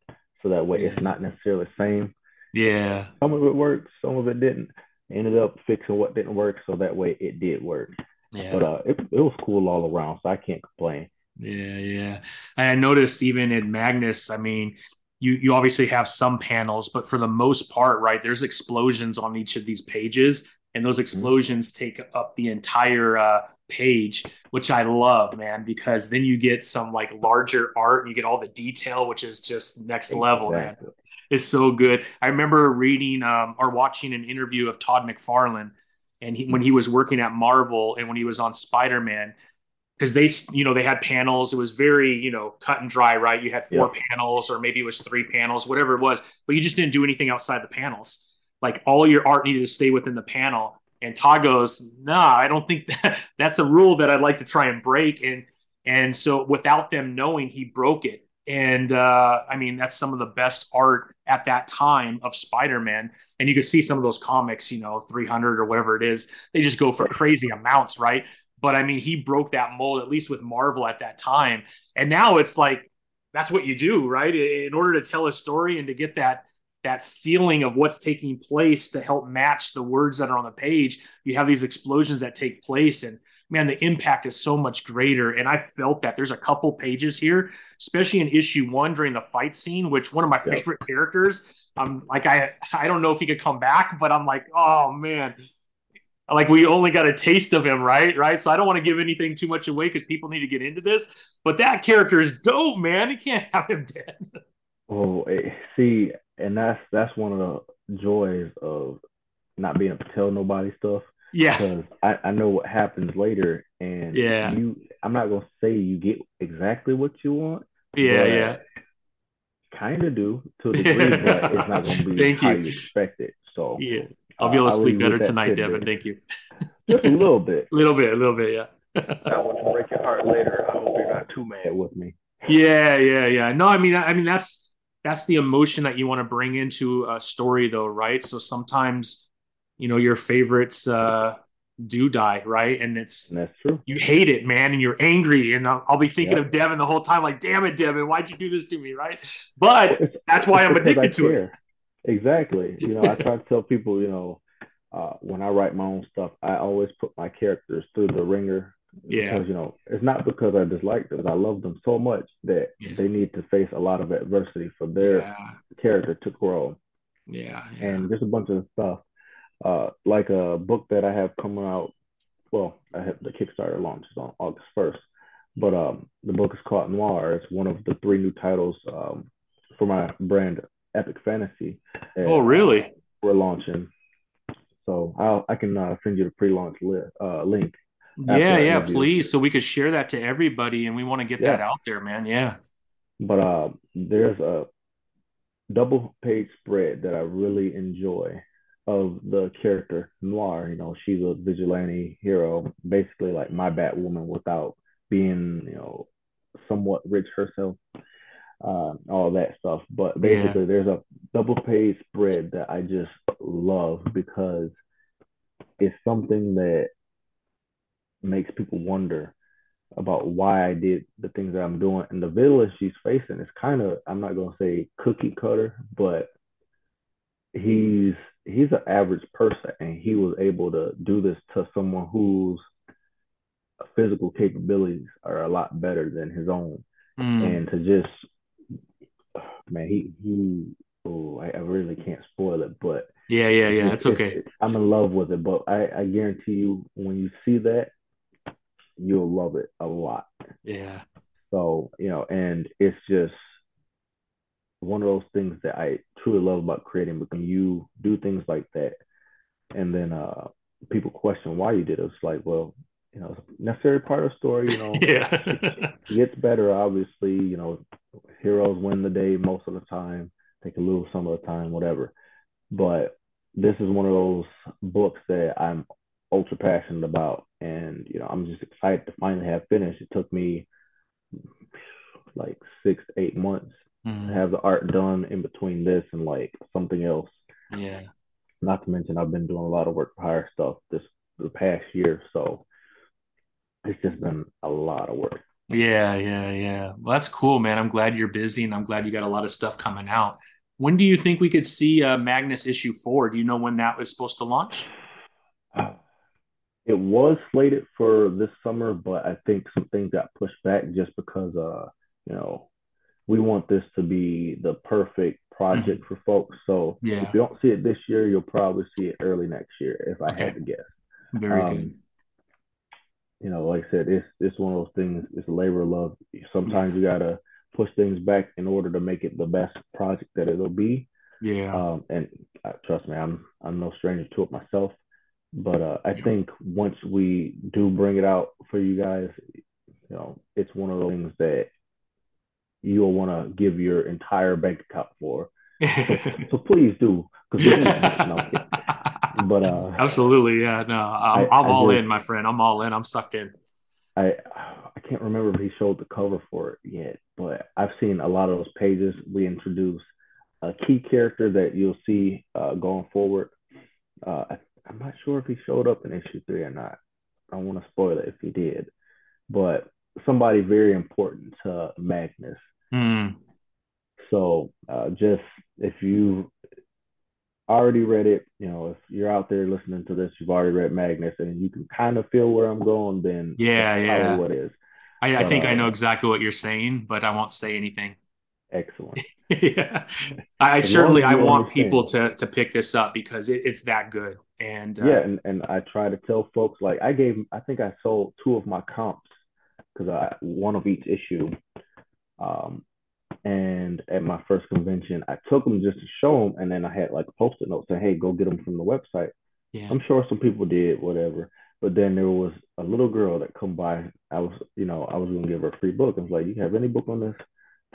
so that way it's not necessarily the same. Yeah. Some of it worked, some of it didn't. Ended up fixing what didn't work, so that way it did work. Yeah. But uh, it, it was cool all around, so I can't complain. Yeah, yeah. And I noticed even in Magnus, I mean, you you obviously have some panels, but for the most part, right, there's explosions on each of these pages, and those mm-hmm. explosions mm-hmm. take up the entire uh, page, which I love, man, because then you get some like larger art and you get all the detail, which is just next level, exactly. man. It's so good. I remember reading um, or watching an interview of Todd McFarlane, and he, when he was working at Marvel and when he was on Spider Man, because they, you know, they had panels. It was very, you know, cut and dry, right? You had four yeah. panels, or maybe it was three panels, whatever it was, but you just didn't do anything outside the panels. Like all your art needed to stay within the panel and Todd goes, nah, I don't think that that's a rule that I'd like to try and break. And and so without them knowing, he broke it. And uh, I mean, that's some of the best art at that time of Spider-Man. And you can see some of those comics, you know, 300 or whatever it is, they just go for crazy amounts, right? But I mean, he broke that mold, at least with Marvel at that time. And now it's like, that's what you do, right? In order to tell a story and to get that that feeling of what's taking place to help match the words that are on the page. You have these explosions that take place, and man, the impact is so much greater. And I felt that there's a couple pages here, especially in issue one during the fight scene, which one of my favorite characters. I'm like, I I don't know if he could come back, but I'm like, oh man, like we only got a taste of him, right? Right. So I don't want to give anything too much away because people need to get into this. But that character is dope, man. You can't have him dead. Oh, see, and that's that's one of the joys of not being able to tell nobody stuff. Yeah, because I, I know what happens later, and yeah, you. I'm not gonna say you get exactly what you want. Yeah, yeah. Kind of do to a degree, but it's not gonna be Thank how you. you expect it. So yeah, I'll be able to uh, sleep better tonight, Devin. Thank you. Just a little bit. A little bit, a little bit, yeah. I want to break your heart later. I hope you're not too mad with me. Yeah, yeah, yeah. No, I mean, I mean that's that's the emotion that you want to bring into a story though right so sometimes you know your favorites uh do die right and it's that's true you hate it man and you're angry and i'll, I'll be thinking yep. of devin the whole time like damn it devin why'd you do this to me right but that's why i'm addicted to it exactly you know i try to tell people you know uh, when i write my own stuff i always put my characters through the ringer yeah. Because, you know, it's not because I dislike them. I love them so much that yeah. they need to face a lot of adversity for their yeah. character to grow. Yeah, yeah. And just a bunch of stuff. Uh, like a book that I have coming out. Well, I have the Kickstarter launches on August 1st. But um, the book is called Noir. It's one of the three new titles um, for my brand, Epic Fantasy. oh, really? We're launching. So I'll, I can uh, send you the pre-launch li- uh, link. Yeah, yeah, please, so we could share that to everybody, and we want to get yeah. that out there, man. Yeah. But uh, there's a double page spread that I really enjoy of the character Noir. You know, she's a vigilante hero, basically like my Batwoman without being, you know, somewhat rich herself, uh, all that stuff. But basically, yeah. there's a double page spread that I just love because it's something that makes people wonder about why I did the things that I'm doing. And the villain she's facing is kind of, I'm not going to say cookie cutter, but he's he's an average person and he was able to do this to someone whose physical capabilities are a lot better than his own mm. and to just man he he oh I, I, really can't spoil it but yeah yeah yeah it's, it's okay i'm in love with it but I, I guarantee you when you see that you'll love it a lot yeah so you know and it's just one of those things that I truly love about creating. But when you do things like that, and then uh, people question why you did it, it's like, well, you know, it's a necessary part of the story. You know, yeah, it gets better. Obviously, you know, heroes win the day most of the time. They can lose some of the time, whatever. But this is one of those books that I'm ultra passionate about, and you know, I'm just excited to finally have finished. It took me like six, eight months mm-hmm. have the art done in between this and like something else. Yeah. Not to mention, I've been doing a lot of work for hire stuff this the past year, so it's just been a lot of work. Yeah, yeah, yeah. Well, that's cool, man. I'm glad you're busy, and I'm glad you got a lot of stuff coming out. When do you think we could see uh, Magnus issue four? Do you know when that was supposed to launch? It was slated for this summer, but I think some things got pushed back just because, uh, you know, we want this to be the perfect project mm-hmm. for folks. So yeah. if you don't see it this year, you'll probably see it early next year, if I okay. had to guess. Very um, good. You know, like I said, it's it's one of those things. It's a labor of love. Sometimes you gotta push things back in order to make it the best project that it'll be. Yeah. Um, and uh, trust me, I'm I'm no stranger to it myself. But uh, I yeah. think once we do bring it out for you guys, you know, it's one of those things that you'll want to give your entire bank account for. So, so please do. no, but uh, absolutely, yeah. No, I'm, I, am all just, in, my friend. I'm all in. I'm sucked in. I I can't remember if he showed the cover for it yet, but I've seen a lot of those pages. We introduce a key character that you'll see uh, going forward. Uh, I, I'm not sure if he showed up in issue three or not. I don't want to spoil it if he did, but somebody very important to Magnus Mm. So uh, just if you already read it, you know, if you're out there listening to this, you've already read Magnus, and you can kind of feel where I'm going, then yeah, yeah, what is. I, I think uh, I know exactly what you're saying, but I won't say anything. Excellent. yeah, I, certainly I want people to to pick this up because it, it's that good. And uh, yeah, and, and I try to tell folks like I gave I think I sold two of my comps because I one of each issue um, and at my first convention, I took them just to show them, and then I had like a post-it note saying, "Hey, go get them from the website." Yeah. I'm sure some people did, whatever. But then there was a little girl that come by. I was, you know, I was gonna give her a free book. I was like, "You have any book on this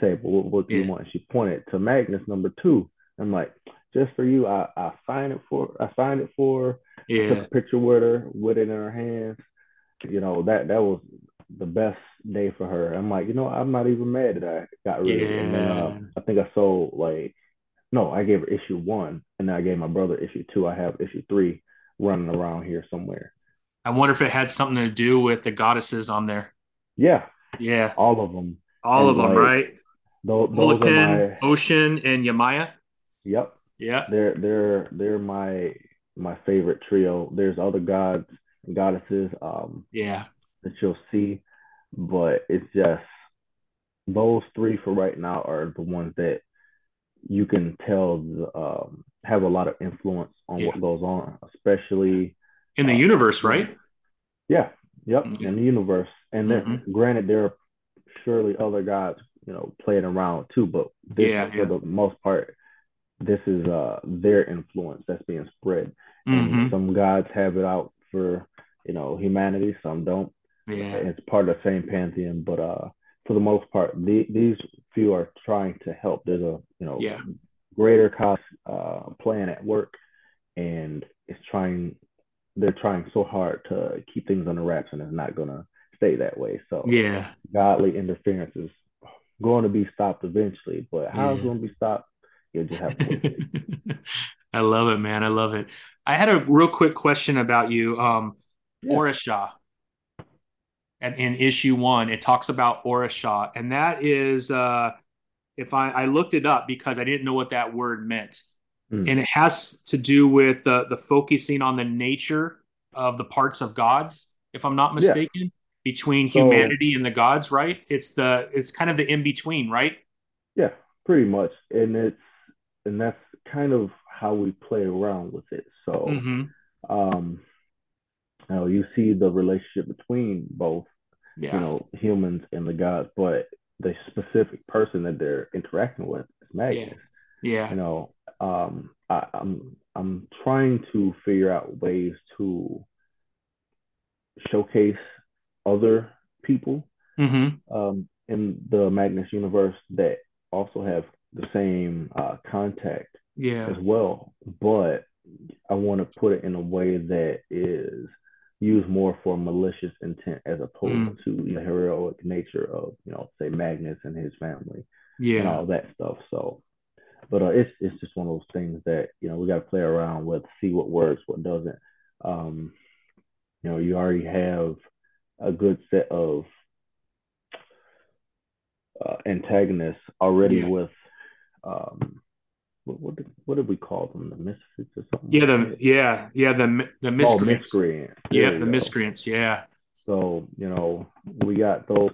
table? What book do yeah. you want?" And she pointed to Magnus number two. I'm like, "Just for you, I I signed it for. I signed it for. Yeah. took a picture with her, with it in her hands. You know that that was the best day for her. I'm like, you know, I'm not even mad that I got rid yeah. of it. And then uh, I think I sold like, no, I gave her issue one, and then I gave my brother issue two. I have issue three running around here somewhere. I wonder if it had something to do with the goddesses on there. Yeah, yeah, all of them. All and of them, like, right? Those, those my... Oshun, and Yemaya. Yep. Yeah. They're they're they're my my favorite trio. There's other gods and goddesses. Um. Yeah that you'll see, but it's just those three for right now are the ones that you can tell um, have a lot of influence on yeah. what goes on, especially in the uh, universe, right? Yeah, yep, mm-hmm. in the universe. And then, mm-hmm. granted, there are surely other gods, you know, playing around too, but this, yeah, for yeah. the most part, this is uh, their influence that's being spread. mm-hmm. and some gods have it out for you know humanity, some don't. Yeah, it's part of the same pantheon, but uh, for the most part, the, these few are trying to help. There's a you know yeah. greater cost uh, plan at work, and it's trying. They're trying so hard to keep things under wraps, and it's not gonna stay that way. So yeah, godly interference is going to be stopped eventually, but how yeah. it's going to be stopped, you'll just have to. I love it, man. I love it. I had a real quick question about you. Um, yeah. Orisha. And in issue one, it talks about Orisha, and that is uh, if I, I looked it up because I didn't know what that word meant, mm. and it has to do with the the focusing on the nature of the parts of gods, if I'm not mistaken. Yeah between so, humanity and the gods, right? It's the it's kind of the in between, right? Yeah, pretty much, and it's and that's kind of how we play around with it. So, mm-hmm. um, you know, you see the relationship between both, yeah. you know, humans and the gods, but the specific person that they're interacting with is Magnus. Yeah. yeah. You know, um, I, I'm I'm trying to figure out ways to showcase other people mm-hmm. um, in the Magnus universe that also have the same uh, contact yeah. as well. But I want to put it in a way that is used more for malicious intent as opposed mm. to the heroic nature of, you know, say Magnus and his family yeah. and all that stuff. So, but uh, it's it's just one of those things that you know we got to play around with, see what works, what doesn't. Um, you know, you already have a good set of uh, antagonists already yeah. with um, what what did, what did we call them? The misfits or something? Yeah, the yeah yeah the the miscreants. Oh, miscreants. Yeah, the go. miscreants. Yeah. So you know we got those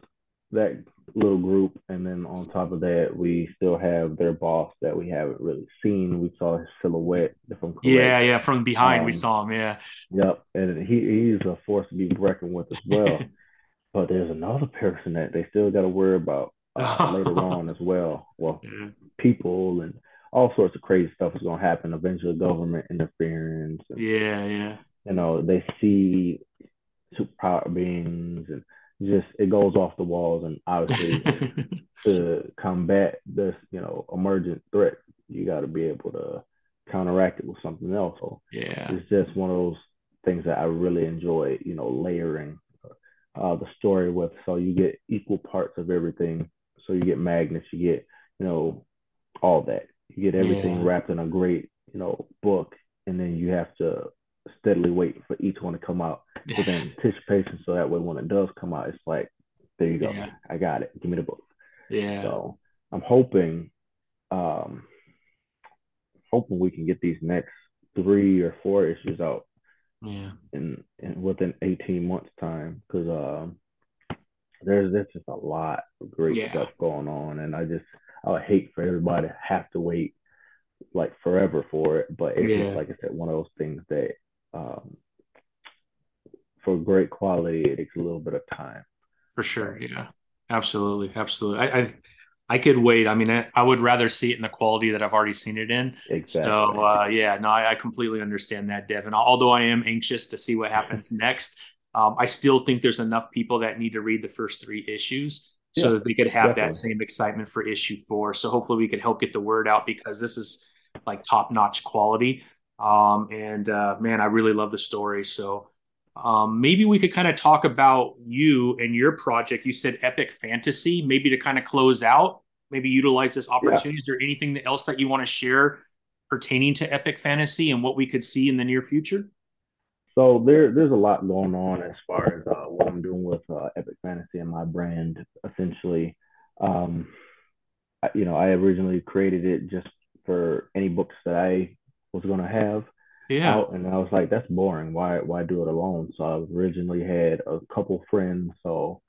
that little group, and then on top of that, we still have their boss that we haven't really seen. We saw his silhouette, if Yeah, yeah, from behind um, we saw him. Yeah. Yep, and he he's a force to be reckoned with as well. but there's another person that they still got to worry about uh, later on as well. Well, yeah. people and all sorts of crazy stuff is going to happen. Eventually, government interference. And, yeah, yeah. You know, they see superpower beings and just it goes off the walls and obviously to combat this you know emergent threat you got to be able to counteract it with something else so yeah it's just one of those things that i really enjoy you know layering uh, the story with so you get equal parts of everything so you get magnets, you get you know all that you get everything yeah. wrapped in a great you know book and then you have to steadily wait for each one to come out with anticipation so that way when it does come out, it's like, there you go. Yeah. I got it. Give me the book. Yeah. So I'm hoping um hoping we can get these next three or four issues out yeah in, in within 18 months time because um there's there's just a lot of great yeah. stuff going on and i just i would hate for everybody to have to wait like forever for it but it's yeah. just like i said one of those things that um for great quality, it takes a little bit of time. For sure, yeah, absolutely, absolutely. I, I, I could wait. I mean, I, would rather see it in the quality that I've already seen it in. Exactly. So, uh, yeah, no, I, I, completely understand that, Devin. Although I am anxious to see what happens next, um, I still think there's enough people that need to read the first three issues so yeah, that they could have definitely. that same excitement for issue four. So hopefully we could help get the word out because this is like top notch quality. Um, and uh, man, I really love the story. So um, maybe we could kind of talk about you and your project. You said epic fantasy, maybe to kind of close out, maybe utilize this opportunity. Yeah. Is there anything else that you want to share pertaining to epic fantasy and what we could see in the near future? So there, there's a lot going on as far as uh, what I'm doing with uh, epic fantasy and my brand. Essentially, um, I, you know, I originally created it just for any books that I was going to have yeah. out, and I was like, that's boring. Why why do it alone? So I originally had a couple friends, so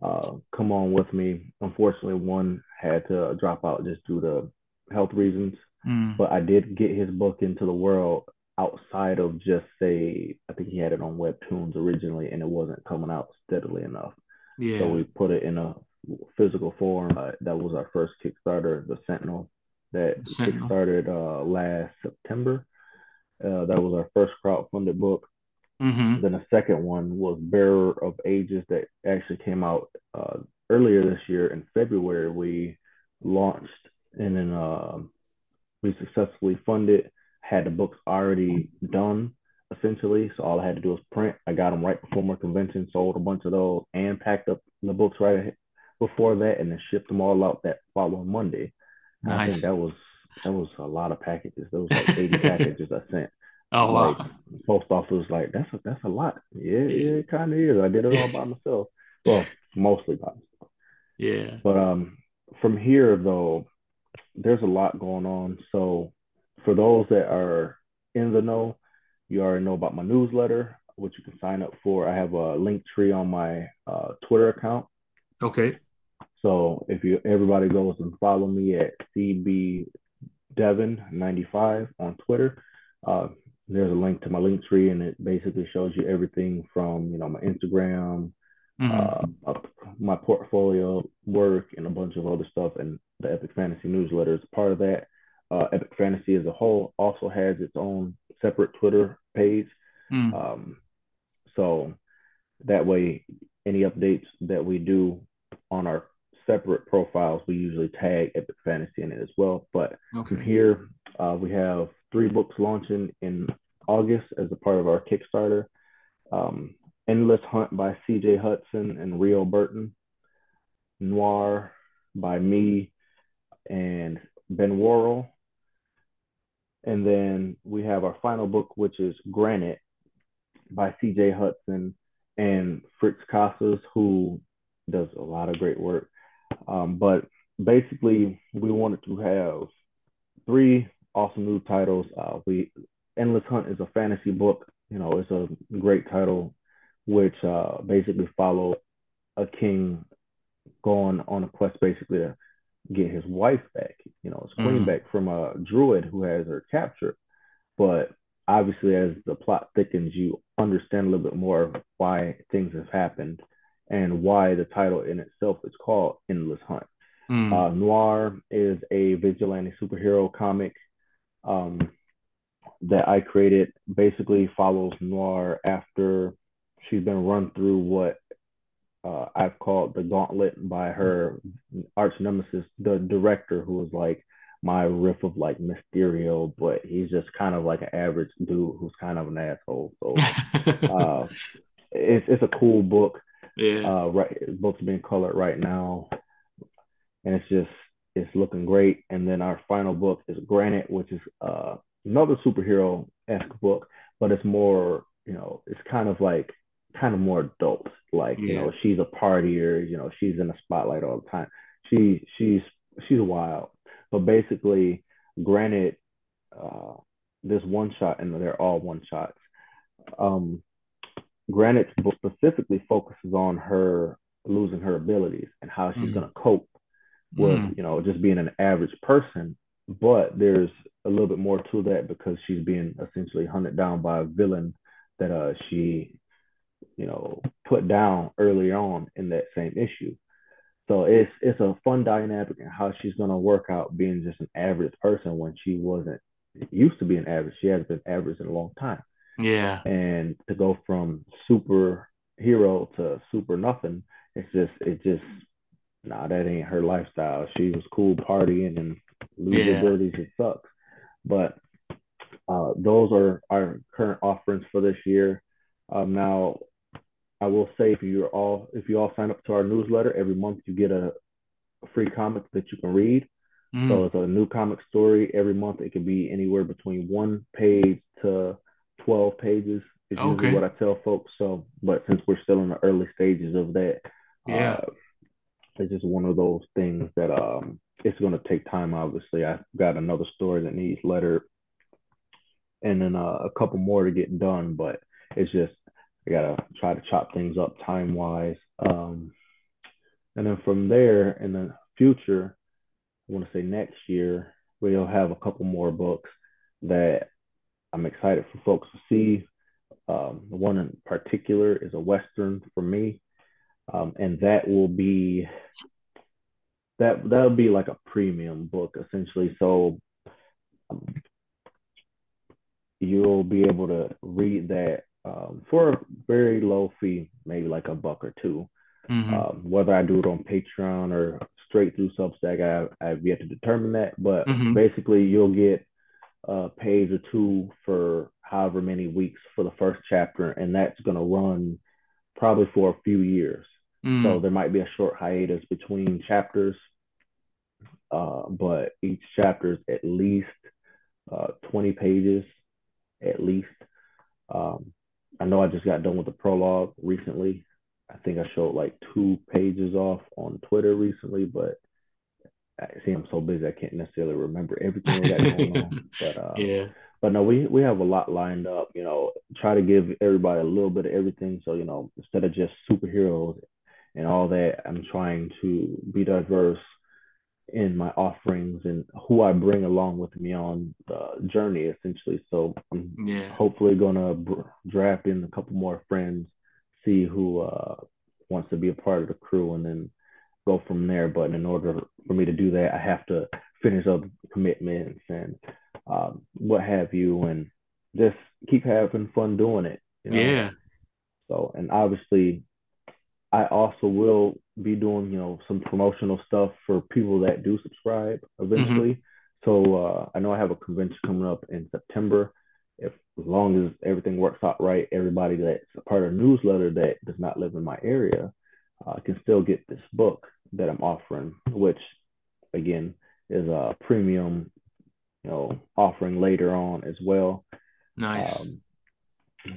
uh, come on with me. Unfortunately, one had to drop out just due to health reasons. Mm. But I did get his book into the world outside of just say I think he had it on webtoons originally and it wasn't coming out steadily enough. Yeah. So we put it in a physical form. Uh, that was our first Kickstarter, the Sentinel, that Sentinel. kickstarted uh, last September Uh, that was our first crowdfunded book. Mm-hmm. Then the second one was Bearer of Ages that actually came out uh, earlier this year in February. We launched and then uh, we successfully funded. Had the books already done essentially, so all I had to do was print. I got them right before my convention, sold a bunch of those, and packed up the books right before that, and then shipped them all out that following Monday. Nice. I think that was that was a lot of packages. Those like 80 packages I sent. Oh like, wow. Post office was like, that's a that's a lot. Yeah, yeah, it kind of is. I did it all by myself. Well, mostly by myself. Yeah. But um from here though, there's a lot going on. So for those that are in the know, you already know about my newsletter, which you can sign up for. I have a link tree on my uh, Twitter account. Okay. So if you everybody goes and follow me at CB Devon95 on Twitter, uh, there's a link to my link tree and it basically shows you everything from you know my Instagram, mm-hmm. uh, my portfolio work, and a bunch of other stuff. And the Epic Fantasy newsletter is part of that. Uh, Epic Fantasy as a whole also has its own separate Twitter page. Mm. Um, so that way, any updates that we do on our separate profiles, we usually tag Epic Fantasy in it as well. But okay. from here, uh, we have three books launching in August as a part of our Kickstarter. Um, Endless Hunt by C.J. Hudson and Rio Burton. Noir by me and Ben Worrell. And then we have our final book, which is Granite by C.J. Hudson and Fritz Casas, who does a lot of great work. Um, but basically, we wanted to have three awesome new titles. Uh, we Endless Hunt is a fantasy book. You know, it's a great title, which uh, basically follow a king going on a quest, basically to get his wife back. You know, his queen mm. back from a druid who has her captured. But obviously, as the plot thickens, you understand a little bit more why things have happened and why the title in itself is called Endless Hunt. Mm. Uh, Noir is a vigilante superhero comic um, that I created. Basically, follows Noir after she's been run through what uh, I've called the Gauntlet by her arch nemesis, the director, who was like my riff of like Mysterio, but he's just kind of like an average dude who's kind of an asshole. So uh, it's it's a cool book. Yeah. Uh, right, book's being colored right now, and it's just it's looking great. And then our final book is Granite, which is uh, another superhero esque book, but it's more you know it's kind of like kind of more adult. Like yeah. you know she's a partier, you know she's in the spotlight all the time. She she's she's wild, but basically, Granite, uh, this one shot and they're all one shots. Um, Granite specifically focuses on her losing her abilities and how she's mm. going to cope with, mm. you know, just being an average person. But there's a little bit more to that because she's being essentially hunted down by a villain that uh, she, you know, put down early on in that same issue. So it's it's a fun dynamic and how she's gonna work out being just an average person when she wasn't used to being average. She hasn't been average in a long time. Yeah. And to go from super hero to super nothing, it's just it just nah, that ain't her lifestyle. She was cool partying and losing yeah. abilities, it sucks. But uh, those are our current offerings for this year. Um, now, I will say if you're all if you all sign up to our newsletter every month, you get a, a free comic that you can read. Mm. So it's a new comic story every month. It can be anywhere between one page to 12 pages is okay. usually what I tell folks. So, but since we're still in the early stages of that, yeah, uh, it's just one of those things that um, it's going to take time. Obviously, I've got another story that needs letter, and then uh, a couple more to get done. But it's just I gotta try to chop things up time wise. Um, and then from there, in the future, I want to say next year, we'll have a couple more books that I'm excited for folks to see. Um, one in particular is a Western for me. Um, and that will be that that'll be like a premium book essentially. So um, you'll be able to read that um, for a very low fee, maybe like a buck or 2 mm-hmm. um, whether I do it on Patreon or straight through Substack, I, I've yet to determine that. But mm-hmm. basically, you'll get a page or two for however many weeks for the first chapter, and that's going to run probably for a few years. Mm. So there might be a short hiatus between chapters, uh, but each chapter is at least uh, 20 pages, at least. Um, I know I just got done with the prologue recently. I think I showed like two pages off on Twitter recently, but I see I'm so busy I can't necessarily remember everything we got going on. But uh, yeah, but no, we we have a lot lined up. You know, try to give everybody a little bit of everything. So you know, instead of just superheroes and all that, I'm trying to be diverse in my offerings and who I bring along with me on the journey, essentially. So I'm yeah. hopefully gonna draft in a couple more friends, see who uh, wants to be a part of the crew, and then go from there. But in order for me to do that, I have to finish up commitments and um, what have you, and just keep having fun doing it. You know? Yeah. So, and obviously, I also will be doing, you know, some promotional stuff for people that do subscribe eventually. Mm-hmm. So uh, I know I have a convention coming up in September. If as long as everything works out right, everybody that's a part of the newsletter that does not live in my area uh, can still get this book that I'm offering, which again is a premium, you know, offering later on as well. Nice. Um,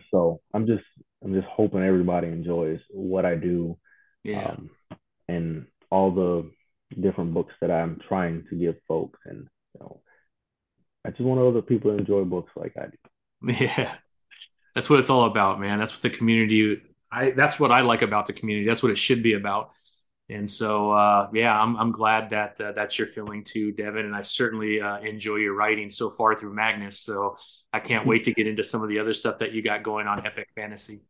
so I'm just I'm just hoping everybody enjoys what I do. Yeah. Um, and all the different books that I'm trying to give folks and you know I just want other people to enjoy books like I do. Yeah. That's what it's all about, man. That's what the community I that's what I like about the community. That's what it should be about. And so, uh, yeah, I'm, I'm glad that uh, that's your feeling too, Devin. And I certainly uh, enjoy your writing so far through Magnus. So I can't wait to get into some of the other stuff that you got going on Epic Fantasy.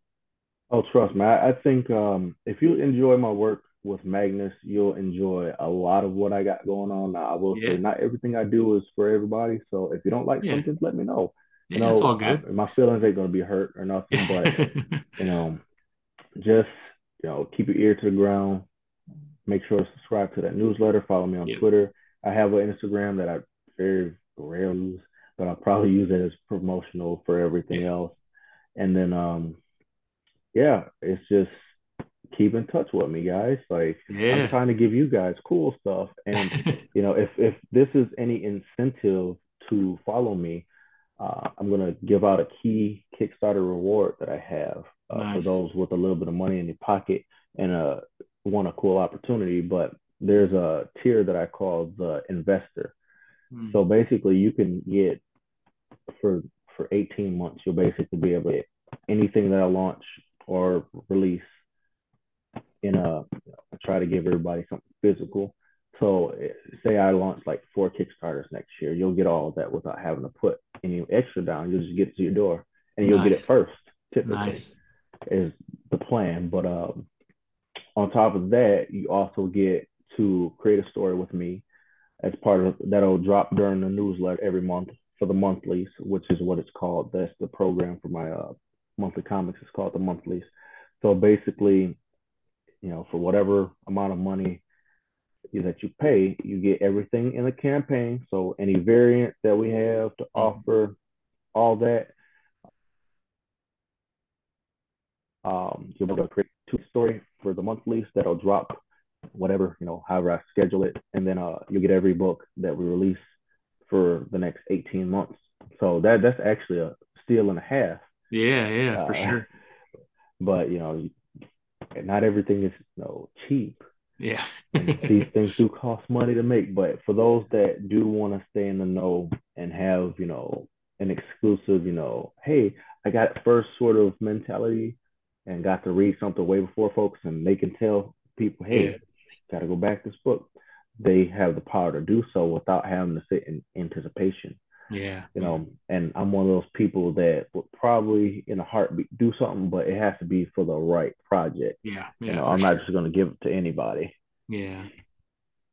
Oh, trust me. I, I think um, if you enjoy my work with Magnus, you'll enjoy a lot of what I got going on. Now, I will yeah. say not everything I do is for everybody. So if you don't like yeah. something, let me know. Yeah, you know, it's all good. I, my feelings ain't gonna be hurt or nothing, but you know, just you know, keep your ear to the ground Make sure to subscribe to that newsletter. Follow me on yep. Twitter. I have an Instagram that I very rarely use, but I'll probably use it as promotional for everything else. And then, um, yeah, it's just keep in touch with me, guys. Like yeah. I'm trying to give you guys cool stuff, and you know, if if this is any incentive to follow me, uh, I'm gonna give out a key Kickstarter reward that I have uh, nice. for those with a little bit of money in your pocket and a want a cool opportunity, but there's a tier that I call the investor. Mm. So basically, you can get for for 18 months, you'll basically be able to get anything that I launch or release in a I try to give everybody something physical. So say I launch like four Kickstarters next year, you'll get all of that without having to put any extra down. You'll just get it to your door and you'll nice. get it first. Typically, nice. is the plan. But um, on top of that, you also get to create a story with me as part of that'll drop during the newsletter every month for the monthlies, which is what it's called. That's the program for my uh, monthly comics. It's called the monthlies. So basically, you know, for whatever amount of money that you pay, you get everything in the campaign. So any variant that we have to mm-hmm. offer, all that. Um, you'll be able to create two story for the monthlies that'll drop whatever, you know, however I schedule it. And then uh, you'll get every book that we release for the next 18 months. So that that's actually a steal and a half. Yeah, yeah, uh, for sure. But you know, not everything is you know cheap. Yeah. these things do cost money to make, but for those that do want to stay in the know and have, you know, an exclusive, you know, hey, I got first sort of mentality and got to read something way before folks, and they can tell people, hey, yeah. got to go back this book. They have the power to do so without having to sit in anticipation. Yeah. You know, and I'm one of those people that would probably in a heartbeat do something, but it has to be for the right project. Yeah. yeah you know, I'm sure. not just going to give it to anybody. Yeah.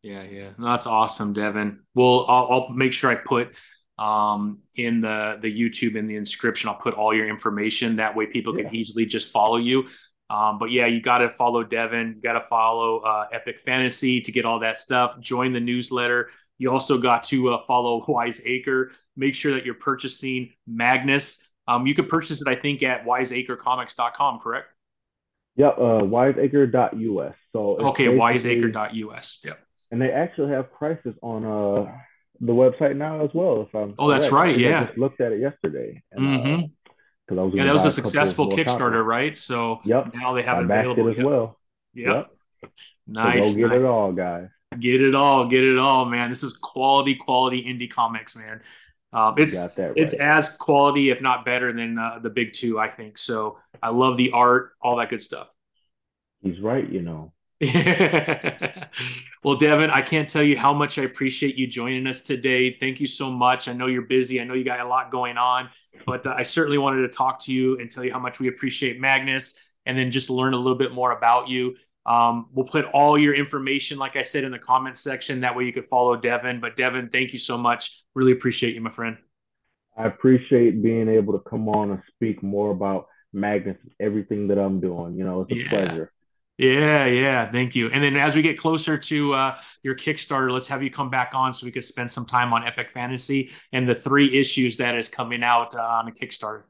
Yeah. Yeah. No, that's awesome, Devin. Well, I'll, I'll make sure I put um, in the the YouTube in the inscription. I'll put all your information that way people yeah. can easily just follow you. Um, but yeah, you got to follow Devin. You got to follow uh, Epic Fantasy to get all that stuff. Join the newsletter. You also got to uh, follow Wise Acre. Make sure that you're purchasing Magnus. Um, you could purchase it, I think, at wiseacrecomics.com, correct? Yep, uh, wiseacre.us. So okay, wiseacre.us. Yep. And they actually have prices on uh the website now as well. If I'm oh, that's right. Yeah, I just looked at it yesterday. And, uh, mm-hmm. uh, I was yeah, that was a successful Kickstarter, right? So yep, now they have I it available it as yep. well. Yep. yep. Nice. So go get nice. it all, guys. Get it all, get it all, man. This is quality, quality indie comics, man. Um, it's right. it's as quality, if not better, than uh, the big two, I think. So I love the art, all that good stuff. He's right, you know. well, Devin, I can't tell you how much I appreciate you joining us today. Thank you so much. I know you're busy. I know you got a lot going on, but uh, I certainly wanted to talk to you and tell you how much we appreciate Magnus and then just learn a little bit more about you. Um, we'll put all your information, like I said, in the comments section. That way you could follow Devin. But Devin, thank you so much. Really appreciate you, my friend. I appreciate being able to come on and speak more about Magnus and everything that I'm doing. You know, it's a yeah. pleasure. Yeah, yeah. Thank you. And then as we get closer to uh, your Kickstarter, let's have you come back on so we could spend some time on Epic Fantasy and the three issues that is coming out uh, on a Kickstarter.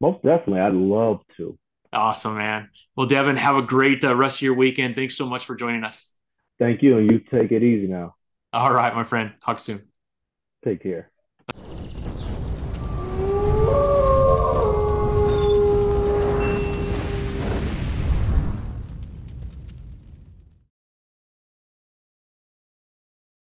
Most definitely. I'd love to. Awesome, man. Well, Devin, have a great uh, rest of your weekend. Thanks so much for joining us. Thank you. And you take it easy now. All right, my friend. Talk soon. Take care.